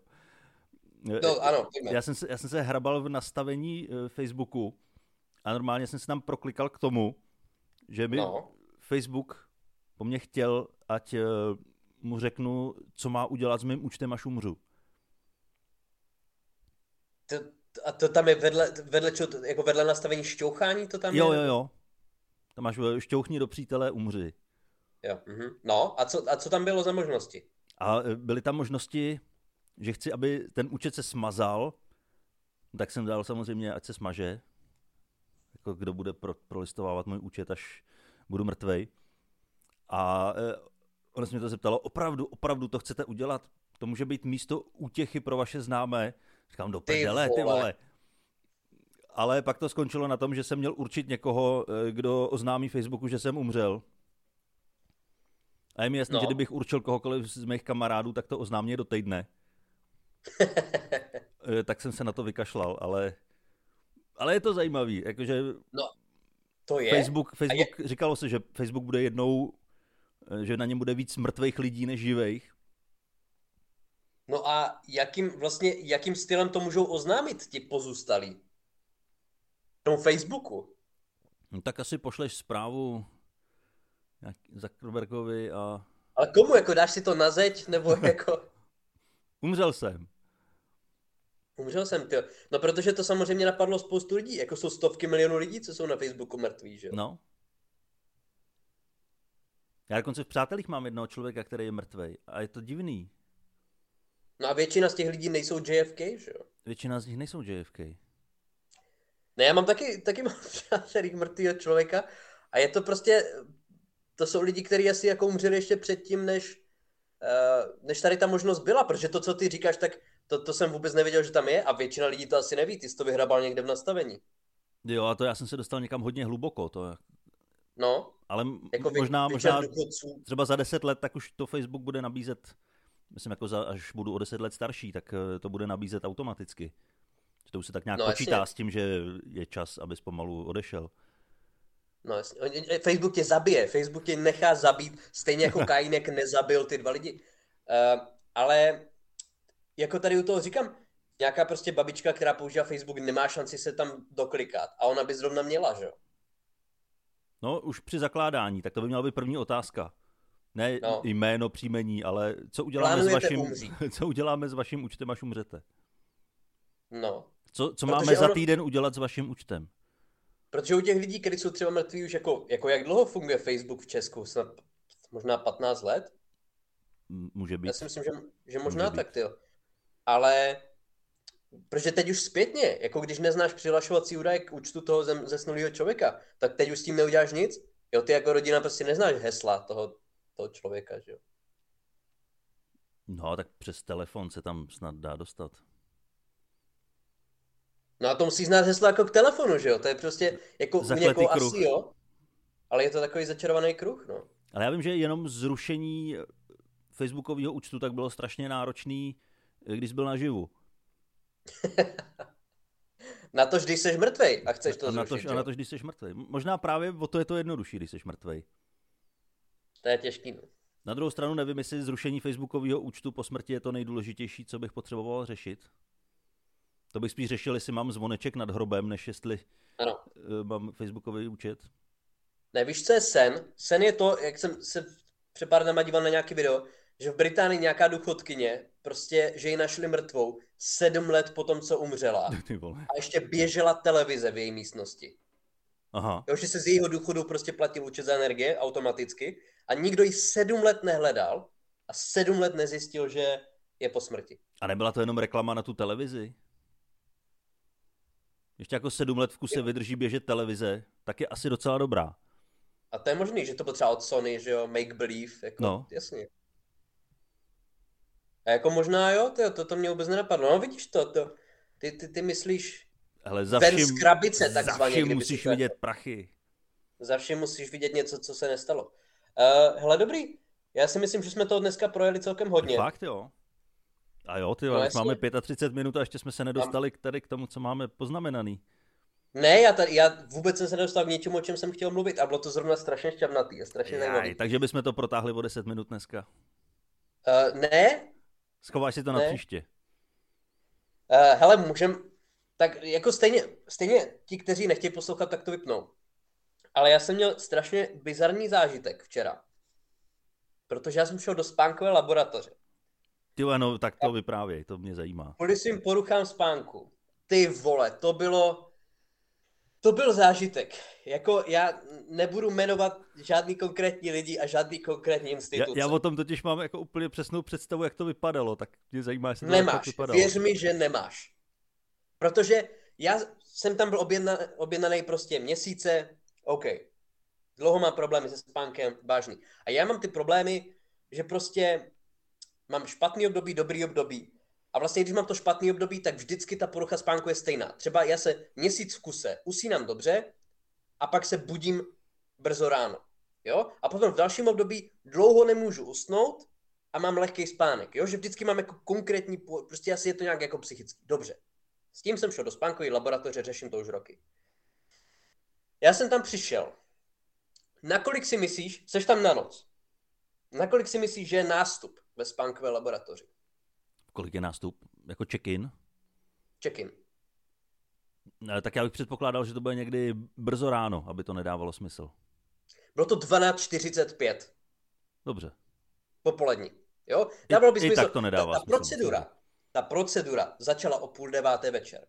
No, ano, já jsem, se, já jsem se hrabal v nastavení Facebooku a normálně jsem se tam proklikal k tomu, že mi no. Facebook po mně chtěl, ať mu řeknu, co má udělat s mým účtem, až umřu. To, a to tam je vedle, vedle, čo, jako vedle nastavení šťouchání to tam jo, je? Jo, jo, Tam máš šťouchni do přítele, umři. Jo, mhm. No, a co, a co tam bylo za možnosti? A e, byly tam možnosti, že chci, aby ten účet se smazal, tak jsem dal samozřejmě, ať se smaže. Jako kdo bude pro, prolistovávat můj účet, až budu mrtvej. A e, ono se mě to zeptalo, opravdu, opravdu to chcete udělat? To může být místo útěchy pro vaše známé. Říkám, do prdele, ty vole. Ale pak to skončilo na tom, že jsem měl určit někoho, eh, kdo oznámí Facebooku, že jsem umřel. A je mi jasný, no. že kdybych určil kohokoliv z mých kamarádů, tak to oznámí do týdne. *laughs* Eh, tak jsem se na to vykašlal, ale, ale je to zajímavý. Jakože no, to je. Facebook, Facebook je... říkalo se, že Facebook bude jednou, eh, že na něm bude víc mrtvých lidí než živých. No a jakým, vlastně, jakým stylem to můžou oznámit ti pozůstalí? Tomu Facebooku? No tak asi pošleš zprávu Zuckerbergovi a... Ale komu? Jako dáš si to na zeď? Nebo *laughs* jako... Umřel jsem. Umřel jsem, ty. No protože to samozřejmě napadlo spoustu lidí. Jako jsou stovky milionů lidí, co jsou na Facebooku mrtví, že jo? No. Já dokonce v přátelích mám jednoho člověka, který je mrtvý. A je to divný. No a většina z těch lidí nejsou JFK, že jo? Většina z nich nejsou JFK. Ne, já mám taky, taky mám *laughs* přátelých mrtvého člověka a je to prostě, to jsou lidi, kteří asi jako umřeli ještě předtím, než, uh, než tady ta možnost byla, protože to, co ty říkáš, tak to, to jsem vůbec nevěděl, že tam je a většina lidí to asi neví, ty jsi to vyhrabal někde v nastavení. Jo, a to já jsem se dostal někam hodně hluboko, to No. Ale jako možná, možná třeba za deset let, tak už to Facebook bude nabízet myslím, jako za, až budu o deset let starší, tak eh, to bude nabízet automaticky. To už se tak nějak no, počítá jasně. s tím, že je čas, abys pomalu odešel. No jasně. Facebook tě zabije, Facebook tě nechá zabít, stejně jako *laughs* Kainek nezabil ty dva lidi. Uh, ale jako tady u toho říkám, nějaká prostě babička, která používá Facebook, nemá šanci se tam doklikat. A ona by zrovna měla, že jo? No, už při zakládání, tak to by měla být první otázka. Ne no. jméno, příjmení, ale co uděláme, s vaším, *laughs* co uděláme s vaším účtem, až umřete? No. Co, co máme za týden udělat s vaším účtem? Protože u těch lidí, kteří jsou třeba mrtví už jako, jako jak dlouho funguje Facebook v Česku? Snad možná 15 let? Může být. Já si myslím, že, že možná tak, ty. Ale protože teď už zpětně, jako když neznáš přihlašovací údaje k účtu toho zesnulého člověka, tak teď už s tím neuděláš nic. Jo, ty jako rodina prostě neznáš hesla toho, toho člověka, že jo. No, tak přes telefon se tam snad dá dostat. No a to musí znát heslo jako k telefonu, že jo? To je prostě jako u někoho kruh. asi jo, ale je to takový začarovaný kruh, no. Ale já vím, že jenom zrušení Facebookového účtu tak bylo strašně náročný, když byl naživu. *laughs* na to, když jsi mrtvej a chceš to a na zrušit, to, A na to, když jsi mrtvej. Možná právě o to je to jednodušší, když jsi mrtvej. To je těžký. No. Na druhou stranu nevím, jestli zrušení Facebookového účtu po smrti je to nejdůležitější, co bych potřeboval řešit. To bych spíš řešil, jestli mám zvoneček nad hrobem, než jestli ano. Eh, mám Facebookový účet. Ne, víš, co je sen? Sen je to, jak jsem se před pár dnama díval na nějaký video, že v Británii nějaká důchodkyně, prostě, že ji našli mrtvou sedm let po tom, co umřela. *laughs* A ještě běžela televize v její místnosti. Aha. Jo, že se z jejího důchodu prostě platil účet za energie automaticky a nikdo ji sedm let nehledal a sedm let nezjistil, že je po smrti. A nebyla to jenom reklama na tu televizi? Ještě jako sedm let v kuse vydrží běžet televize, tak je asi docela dobrá. A to je možný, že to potřeba od Sony, že jo, make believe, jako, No. jasně. A jako možná jo, to, to, to mě vůbec nenapadlo. No vidíš to, to ty, ty, ty myslíš, Hele, za Ven vším, z krabice, za takzvaně, kdyby musíš vidět prachy. za vším musíš vidět něco, co se nestalo. Uh, hele, dobrý, já si myslím, že jsme toho dneska projeli celkem hodně. Fakt jo. A jo, ty, No, jasně. máme 35 minut a ještě jsme se nedostali k tady k tomu, co máme poznamenaný. Ne, já, tady, já vůbec jsem se nedostal k něčemu, o čem jsem chtěl mluvit a bylo to zrovna strašně šťavnatý a strašně zajímavý. Takže bychom to protáhli o 10 minut dneska. Uh, ne, Schováš si to na Ne. příště. Uh, hele, můžem, tak jako stejně, stejně ti, kteří nechtějí poslouchat, tak to vypnou. Ale já jsem měl strašně bizarní zážitek včera. Protože já jsem šel do spánkové laboratoře. Ty no, tak to vyprávěj, to mě zajímá. Kvůli svým poruchám spánku. Ty vole, to bylo... To byl zážitek. Jako já nebudu jmenovat žádný konkrétní lidi a žádný konkrétní Já, instituce. já o tom totiž mám jako úplně přesnou představu, jak to vypadalo, tak mě zajímá, jestli to Nemáš, vypadalo. věř mi, že nemáš. Protože já jsem tam byl objedna, objednaný prostě měsíce, OK. Dlouho mám problémy se spánkem, vážný. A já mám ty problémy, že prostě mám špatný období, dobrý období. A vlastně, když mám to špatný období, tak vždycky ta porucha spánku je stejná. Třeba já se měsíc v kuse usínám dobře a pak se budím brzo ráno. Jo? A potom v dalším období dlouho nemůžu usnout a mám lehký spánek. Jo? Že vždycky mám jako konkrétní, prostě asi je to nějak jako psychicky. Dobře. S tím jsem šel do spánkové laboratoře, řeším to už roky. Já jsem tam přišel. Nakolik si myslíš, seš tam na noc, nakolik si myslíš, že je nástup ve spánkové laboratoři? Kolik je nástup? Jako check-in? Check-in. Ne, tak já bych předpokládal, že to bude někdy brzo ráno, aby to nedávalo smysl. Bylo to 12.45 Dobře. popolední. Jo? I- Dávalo by i smysl. tak to nedává ta, ta smysl, procedura, ta procedura začala o půl deváté večer.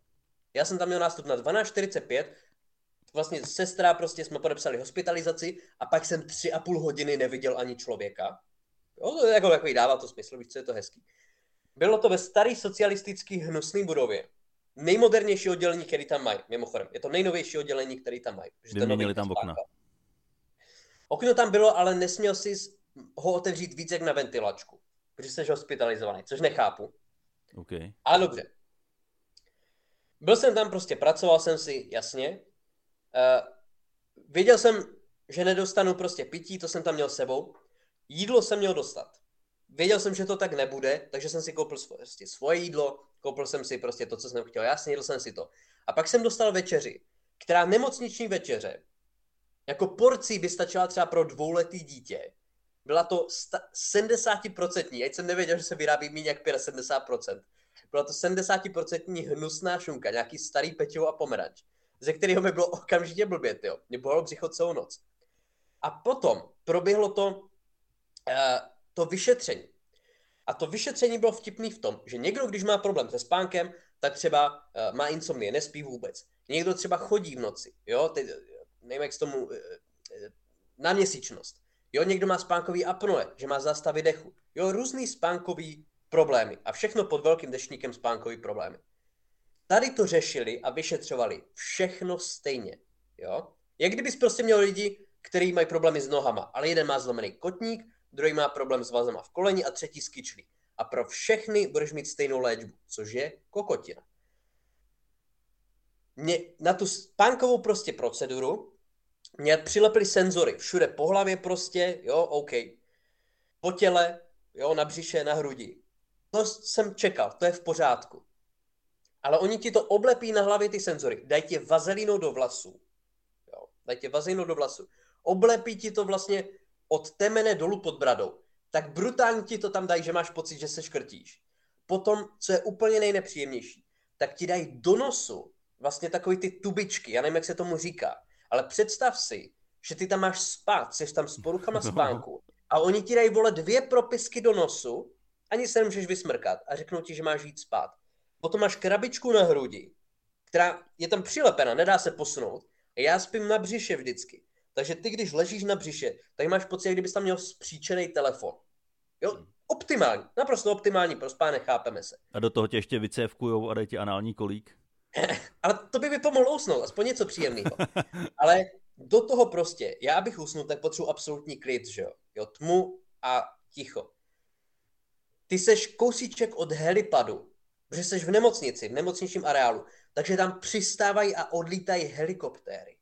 Já jsem tam měl nástup na 12.45, vlastně sestra, prostě jsme podepsali hospitalizaci a pak jsem tři a půl hodiny neviděl ani člověka. Jo, to je jako takový, dává to smysl, víš, co je to hezký. Bylo to ve starý socialistický hnusný budově. Nejmodernější oddělení, který tam mají, mimochodem. Je to nejnovější oddělení, který tam mají. Vyměnili tam okna. Okno tam bylo, ale nesměl si ho otevřít víc jak na ventilačku, protože jsi hospitalizovaný, což nechápu. OK. Ale dobře. Byl jsem tam prostě, pracoval jsem si, jasně. Uh, věděl jsem, že nedostanu prostě pití, to jsem tam měl sebou. Jídlo jsem měl dostat. Věděl jsem, že to tak nebude, takže jsem si koupil prostě svoje jídlo, koupil jsem si prostě to, co jsem chtěl, já snědl jsem si to. A pak jsem dostal večeři, která nemocniční večeře, jako porcí by stačila třeba pro dvouletý dítě. Byla to sta- 70%, ať jsem nevěděl, že se vyrábí méně jak 75%. Byla to 70% hnusná šunka, nějaký starý pečivo a pomeranč, ze kterého mi bylo okamžitě blbě, jo. Mě bolelo břicho celou noc. A potom proběhlo to, uh, to vyšetření. A to vyšetření bylo vtipný v tom, že někdo, když má problém se spánkem, tak třeba uh, má insomnie, nespí vůbec. Někdo třeba chodí v noci, jo, Teď, nevím, jak tomu, uh, na měsíčnost. Jo, někdo má spánkový apnoe, že má zástavy dechu. Jo, různý spánkový problémy. A všechno pod velkým dešníkem spánkový problémy. Tady to řešili a vyšetřovali všechno stejně. Jo? Jak kdybys prostě měl lidi, kteří mají problémy s nohama, ale jeden má zlomený kotník, druhý má problém s vazama v koleni a třetí s kyčlí. A pro všechny budeš mít stejnou léčbu, což je kokotina. Mě na tu spánkovou prostě proceduru mě přilepili senzory všude po hlavě prostě, jo, OK. Po těle, jo, na břiše, na hrudi. To jsem čekal, to je v pořádku. Ale oni ti to oblepí na hlavě ty senzory, dají ti vazelínou do vlasů. Jo, dají ti vazelínou do vlasů. Oblepí ti to vlastně od temene dolů pod bradou. Tak brutálně ti to tam dají, že máš pocit, že se škrtíš. Potom, co je úplně nejnepříjemnější, tak ti dají do nosu vlastně takový ty tubičky, já nevím, jak se tomu říká, ale představ si, že ty tam máš spát, jsi tam s poruchama *laughs* spánku a oni ti dají, vole, dvě propisky do nosu, ani se nemůžeš vysmrkat a řeknou ti, že máš jít spát. Potom máš krabičku na hrudi, která je tam přilepena, nedá se posunout Já spím na břiše vždycky. Takže ty, když ležíš na břiše, tak máš pocit, jak kdybys tam měl spříčený telefon. Jo, optimální, naprosto optimální pro spánek, chápeme se. A do toho tě ještě vycévkujou a dají ti anální kolík? *laughs* Ale to by mi pomohlo usnout, aspoň něco příjemného. Ale do toho prostě, já bych usnul, tak potřebuji absolutní klid, že jo? jo tmu a ticho. Ty seš kousíček od helipadu, protože seš v nemocnici, v nemocničním areálu, takže tam přistávají a odlítají helikoptéry.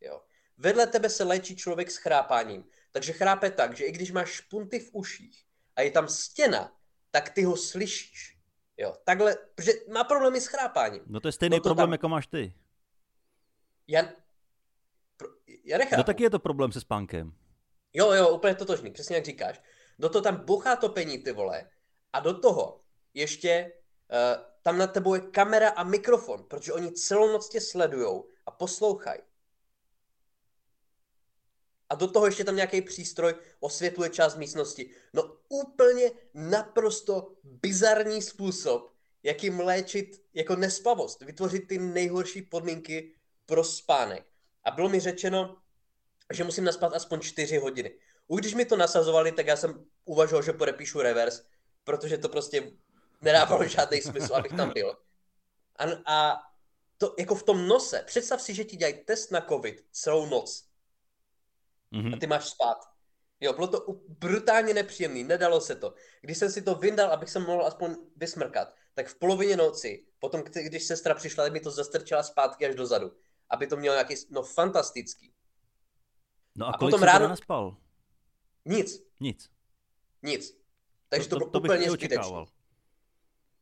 Jo. Vedle tebe se léčí člověk s chrápáním, takže chrápe tak, že i když máš špunty v uších a je tam stěna, tak ty ho slyšíš. Jo, takhle, protože má problémy s chrápáním. No to je stejný no to problém, tam... jako máš ty. Já, já nechápu. No taky je to problém se spánkem. Jo, jo, úplně totožný, přesně jak říkáš. Do toho tam buchá topení, ty vole. A do toho ještě tam na tebou je kamera a mikrofon, protože oni celou noc tě sledujou a poslouchají. A do toho ještě tam nějaký přístroj osvětluje část místnosti. No úplně naprosto bizarní způsob, jakým léčit jako nespavost, vytvořit ty nejhorší podmínky pro spánek. A bylo mi řečeno, že musím naspat aspoň 4 hodiny. Už když mi to nasazovali, tak já jsem uvažoval, že podepíšu reverse, protože to prostě nedávalo žádný smysl, abych tam byl. A, a to jako v tom nose, představ si, že ti dělají test na covid celou noc. Mm-hmm. A ty máš spát. Jo, bylo to brutálně nepříjemný, nedalo se to. Když jsem si to vyndal, abych se mohl aspoň vysmrkat, tak v polovině noci, potom, když sestra přišla, tak mi to zastrčila zpátky až dozadu, aby to mělo nějaký, no fantastický. No a, a kolik potom ráno... naspal? Nic. Nic. Nic. Takže to, to, to, to úplně zbytečný.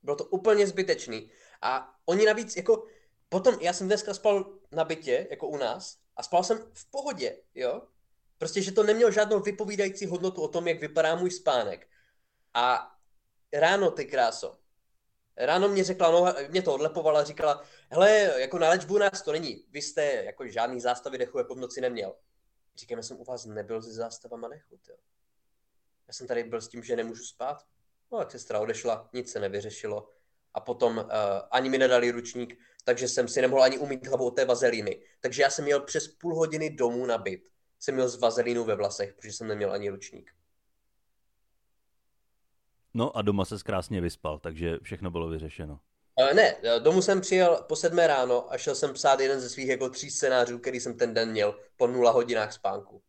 Bylo to úplně zbytečný. A oni navíc, jako, potom, já jsem dneska spal na bytě, jako u nás, a spal jsem v pohodě, jo? Prostě, že to nemělo žádnou vypovídající hodnotu o tom, jak vypadá můj spánek. A ráno, ty kráso, ráno mě řekla, no, mě to odlepovala, říkala, hele, jako na léčbu nás to není, vy jste jako žádný zástavy dechu jako v noci neměl. Říkám, já jsem u vás nebyl se zástavama dechu, jo. Já jsem tady byl s tím, že nemůžu spát. No, tak sestra odešla, nic se nevyřešilo. A potom uh, ani mi nedali ručník, takže jsem si nemohl ani umít hlavu od té vazelíny. Takže já jsem měl přes půl hodiny domů na byt. Jsem měl z vazelínu ve vlasech, protože jsem neměl ani ručník. No a doma se krásně vyspal, takže všechno bylo vyřešeno. Uh, ne, domů jsem přijel po sedmé ráno a šel jsem psát jeden ze svých jako tří scénářů, který jsem ten den měl po nula hodinách spánku.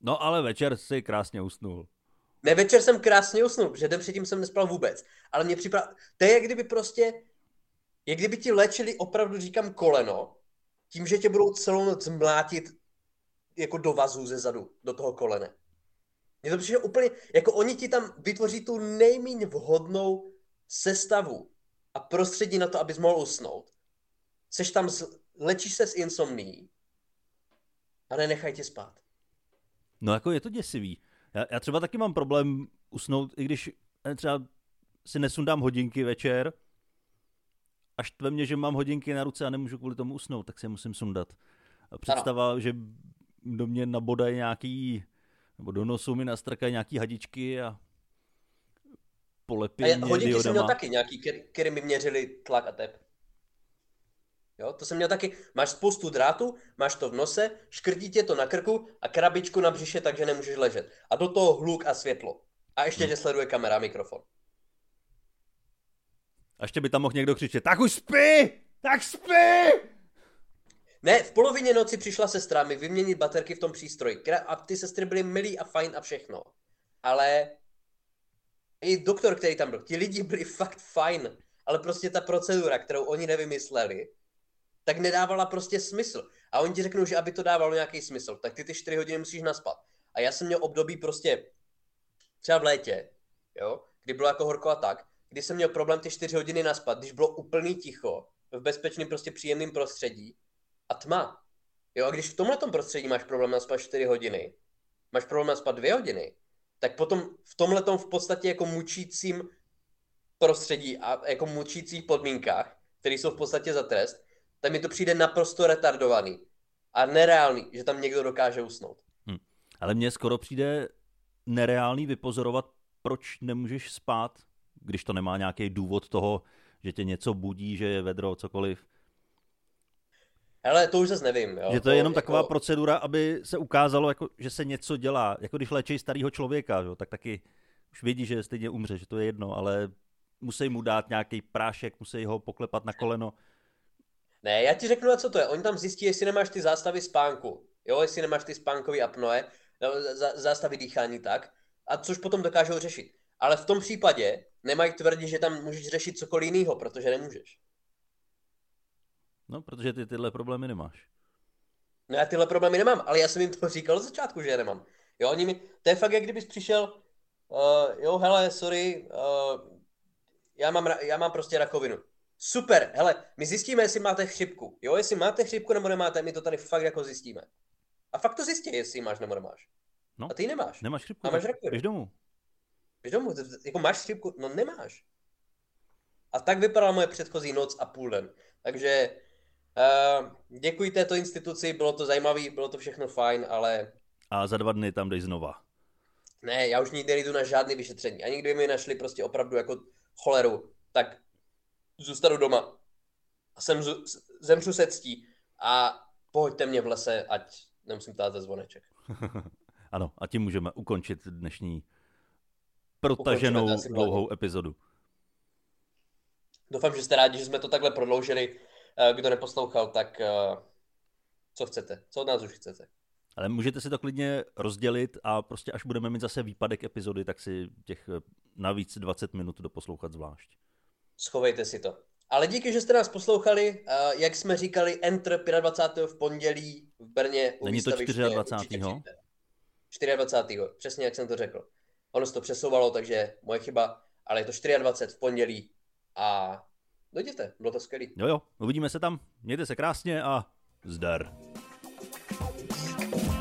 No ale večer si krásně usnul. Ne, večer jsem krásně usnul, protože den předtím jsem nespal vůbec. Ale mě připadá, to je jak kdyby prostě, jak kdyby ti léčili opravdu, říkám, koleno, tím, že tě budou celou noc mlátit jako do vazu ze zadu, do toho kolene. Je to přijde úplně, jako oni ti tam vytvoří tu nejméně vhodnou sestavu a prostředí na to, abys mohl usnout. Seš tam, z, lečíš se s insomní a nenechaj tě spát. No jako je to děsivý. Já, já třeba taky mám problém usnout, i když eh, třeba si nesundám hodinky večer a štve mě, že mám hodinky na ruce a nemůžu kvůli tomu usnout, tak si je musím sundat. A představa, ano. že do mě nabodají nějaký, nebo do nosu mi nastrkají nějaký hadičky a polepí a mě hodinky diodama. jsem měl taky nějaký, který mi měřili tlak a tep. Jo, to jsem měl taky. Máš spoustu drátu, máš to v nose, škrtí tě to na krku a krabičku na břiše, takže nemůžeš ležet. A do toho hluk a světlo. A ještě hmm. tě sleduje kamera a mikrofon. A ještě by tam mohl někdo křičet, tak už spí! Tak spí! Ne, v polovině noci přišla sestra mi vyměnit baterky v tom přístroji. A ty sestry byly milí a fajn a všechno. Ale i doktor, který tam byl, ti lidi byli fakt fajn. Ale prostě ta procedura, kterou oni nevymysleli, tak nedávala prostě smysl. A oni ti řeknou, že aby to dávalo nějaký smysl, tak ty ty 4 hodiny musíš naspat. A já jsem měl období prostě třeba v létě, jo, kdy bylo jako horko a tak, kdy jsem měl problém ty 4 hodiny naspat, když bylo úplný ticho, v bezpečném prostě příjemném prostředí a tma. Jo, a když v tomhle prostředí máš problém naspat 4 hodiny, máš problém naspat 2 hodiny, tak potom v tomhle v podstatě jako mučícím prostředí a jako mučících podmínkách, které jsou v podstatě za trest, tak mi to přijde naprosto retardovaný a nereálný, že tam někdo dokáže usnout. Hm. Ale mně skoro přijde nereálný vypozorovat, proč nemůžeš spát, když to nemá nějaký důvod toho, že tě něco budí, že je vedro, cokoliv. Hele, to už zase nevím. Jo. Že to je jenom jako... taková procedura, aby se ukázalo, jako, že se něco dělá. Jako když léčí starého člověka, jo, tak taky už vědí, že stejně umře, že to je jedno, ale musí mu dát nějaký prášek, musí ho poklepat na koleno. Ne, já ti řeknu, co to je. Oni tam zjistí, jestli nemáš ty zástavy spánku. Jo, jestli nemáš ty spánkové apnoe, zástavy dýchání tak, a což potom dokážou řešit. Ale v tom případě nemají tvrdit, že tam můžeš řešit cokoliv jiného, protože nemůžeš. No, protože ty tyhle problémy nemáš. No já tyhle problémy nemám, ale já jsem jim to říkal od začátku, že je nemám. Jo, oni mi, to je fakt, jak kdybys přišel, uh, jo, hele, sorry, uh, já, mám, já mám prostě rakovinu. Super, hele, my zjistíme, jestli máte chřipku. Jo, jestli máte chřipku nebo nemáte, my to tady fakt jako zjistíme. A fakt to zjistí, jestli máš nebo nemáš. No, a ty nemáš. Nemáš chřipku. A máš rakovinu. Běž domů. Běž domů, jako máš chřipku, no nemáš. A tak vypadala moje předchozí noc a půl den. Takže uh, děkuji této instituci, bylo to zajímavé, bylo to všechno fajn, ale... A za dva dny tam jdeš znova. Ne, já už nikdy nejdu na žádný vyšetření. A nikdy mi našli prostě opravdu jako choleru, tak zůstanu doma. A jsem, zemřu se ctí a pojďte mě v lese, ať nemusím tát za zvoneček. *laughs* ano, a tím můžeme ukončit dnešní protaženou dlouhou epizodu. Doufám, že jste rádi, že jsme to takhle prodloužili. Eh, kdo neposlouchal, tak eh, co chcete? Co od nás už chcete? Ale můžete si to klidně rozdělit a prostě až budeme mít zase výpadek epizody, tak si těch eh, navíc 20 minut doposlouchat zvlášť. Schovejte si to. Ale díky, že jste nás poslouchali. Jak jsme říkali, Enter 25. v pondělí v Brně. Není to 24. 24. Přesně jak jsem to řekl. Ono se to přesouvalo, takže moje chyba, ale je to 24 v pondělí a dojděte, bylo to skvělé. Jo jo, uvidíme se tam, mějte se krásně a zdar. you